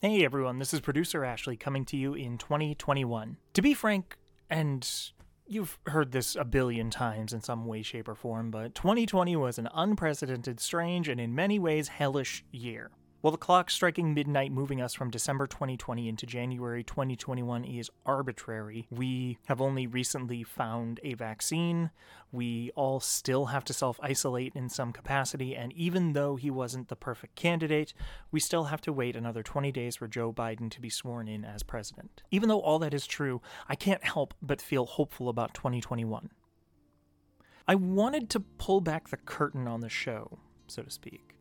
Hey everyone, this is producer Ashley coming to you in 2021. To be frank, and you've heard this a billion times in some way, shape, or form, but 2020 was an unprecedented, strange, and in many ways hellish year. While the clock striking midnight, moving us from December 2020 into January 2021 is arbitrary, we have only recently found a vaccine. We all still have to self isolate in some capacity, and even though he wasn't the perfect candidate, we still have to wait another 20 days for Joe Biden to be sworn in as president. Even though all that is true, I can't help but feel hopeful about 2021. I wanted to pull back the curtain on the show, so to speak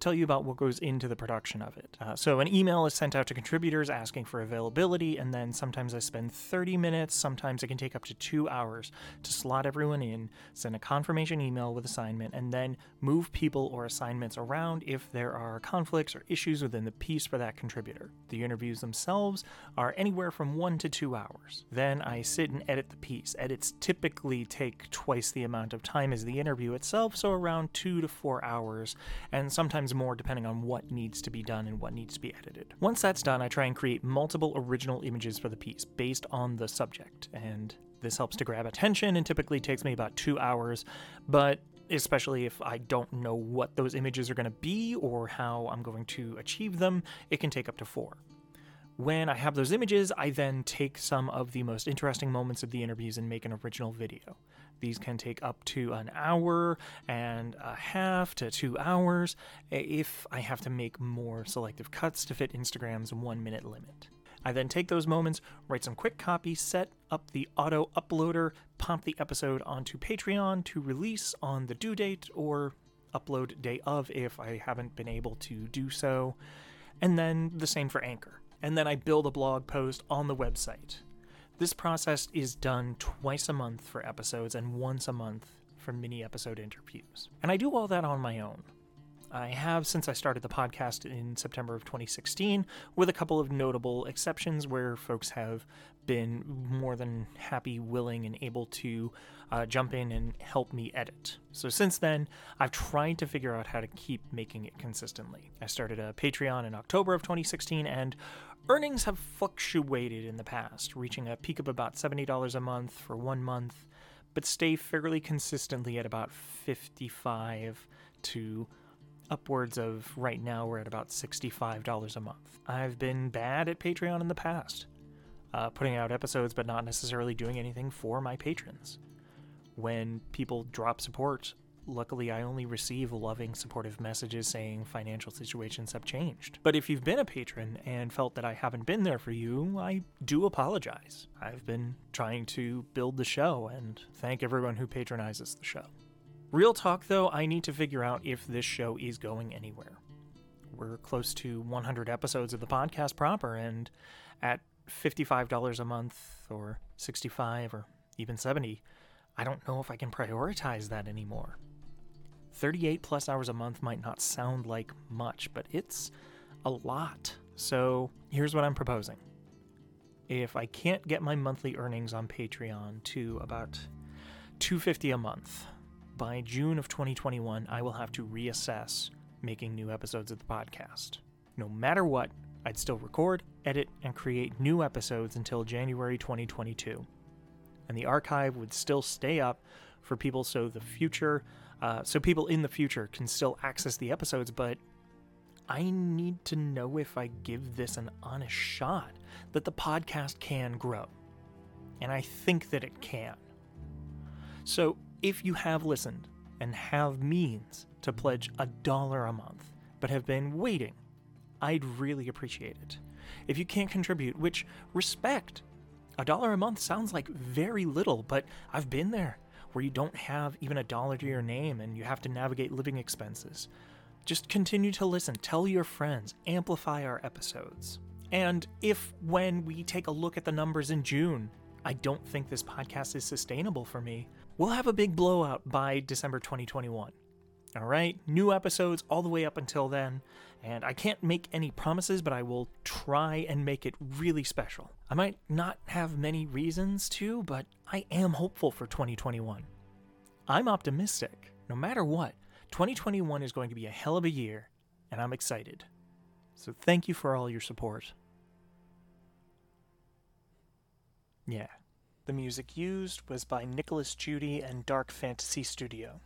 tell you about what goes into the production of it. Uh, so, an email is sent out to contributors asking for availability, and then sometimes I spend 30 minutes, sometimes it can take up to two hours to slot everyone in, send a confirmation email with assignment, and then move people or assignments around if there are conflicts or issues within the piece for that contributor. The interviews themselves are anywhere from one to two hours. Then I sit and edit the piece. Edits typically take twice the amount of time as the interview itself, so around two to four hours, and sometimes more depending on what needs to be done and what needs to be edited. Once that's done, I try and create multiple original images for the piece based on the subject, and this helps to grab attention and typically takes me about two hours, but especially if I don't know what those images are going to be or how I'm going to achieve them, it can take up to four. When I have those images, I then take some of the most interesting moments of the interviews and make an original video. These can take up to an hour and a half to two hours eh, if I have to make more selective cuts to fit Instagram's one minute limit. I then take those moments, write some quick copy, set up the auto uploader, pump the episode onto Patreon to release on the due date or upload day of if I haven't been able to do so, and then the same for Anchor. And then I build a blog post on the website. This process is done twice a month for episodes and once a month for mini episode interviews. And I do all that on my own. I have since I started the podcast in September of 2016, with a couple of notable exceptions where folks have been more than happy, willing, and able to uh, jump in and help me edit. So since then, I've tried to figure out how to keep making it consistently. I started a Patreon in October of 2016, and Earnings have fluctuated in the past, reaching a peak of about $70 a month for one month, but stay fairly consistently at about 55 to upwards of right now we're at about $65 a month. I've been bad at Patreon in the past, uh, putting out episodes but not necessarily doing anything for my patrons. When people drop support, Luckily, I only receive loving, supportive messages saying financial situations have changed. But if you've been a patron and felt that I haven't been there for you, I do apologize. I've been trying to build the show and thank everyone who patronizes the show. Real talk, though, I need to figure out if this show is going anywhere. We're close to 100 episodes of the podcast proper, and at $55 a month, or 65 or even 70 I don't know if I can prioritize that anymore. 38 plus hours a month might not sound like much, but it's a lot. So here's what I'm proposing. If I can't get my monthly earnings on Patreon to about 250 a month, by June of 2021, I will have to reassess making new episodes of the podcast. No matter what, I'd still record, edit, and create new episodes until January 2022. And the archive would still stay up for people so the future uh, so people in the future can still access the episodes, but I need to know if I give this an honest shot that the podcast can grow. And I think that it can. So if you have listened and have means to pledge a dollar a month, but have been waiting, I'd really appreciate it. If you can't contribute, which respect, a dollar a month sounds like very little, but I've been there where you don't have even a dollar to your name and you have to navigate living expenses. Just continue to listen, tell your friends, amplify our episodes. And if, when we take a look at the numbers in June, I don't think this podcast is sustainable for me, we'll have a big blowout by December 2021. All right, new episodes all the way up until then, and I can't make any promises, but I will try and make it really special. I might not have many reasons to, but I am hopeful for 2021. I'm optimistic. No matter what, 2021 is going to be a hell of a year, and I'm excited. So thank you for all your support. Yeah. The music used was by Nicolas Jeudy and Dark Fantasy Studio.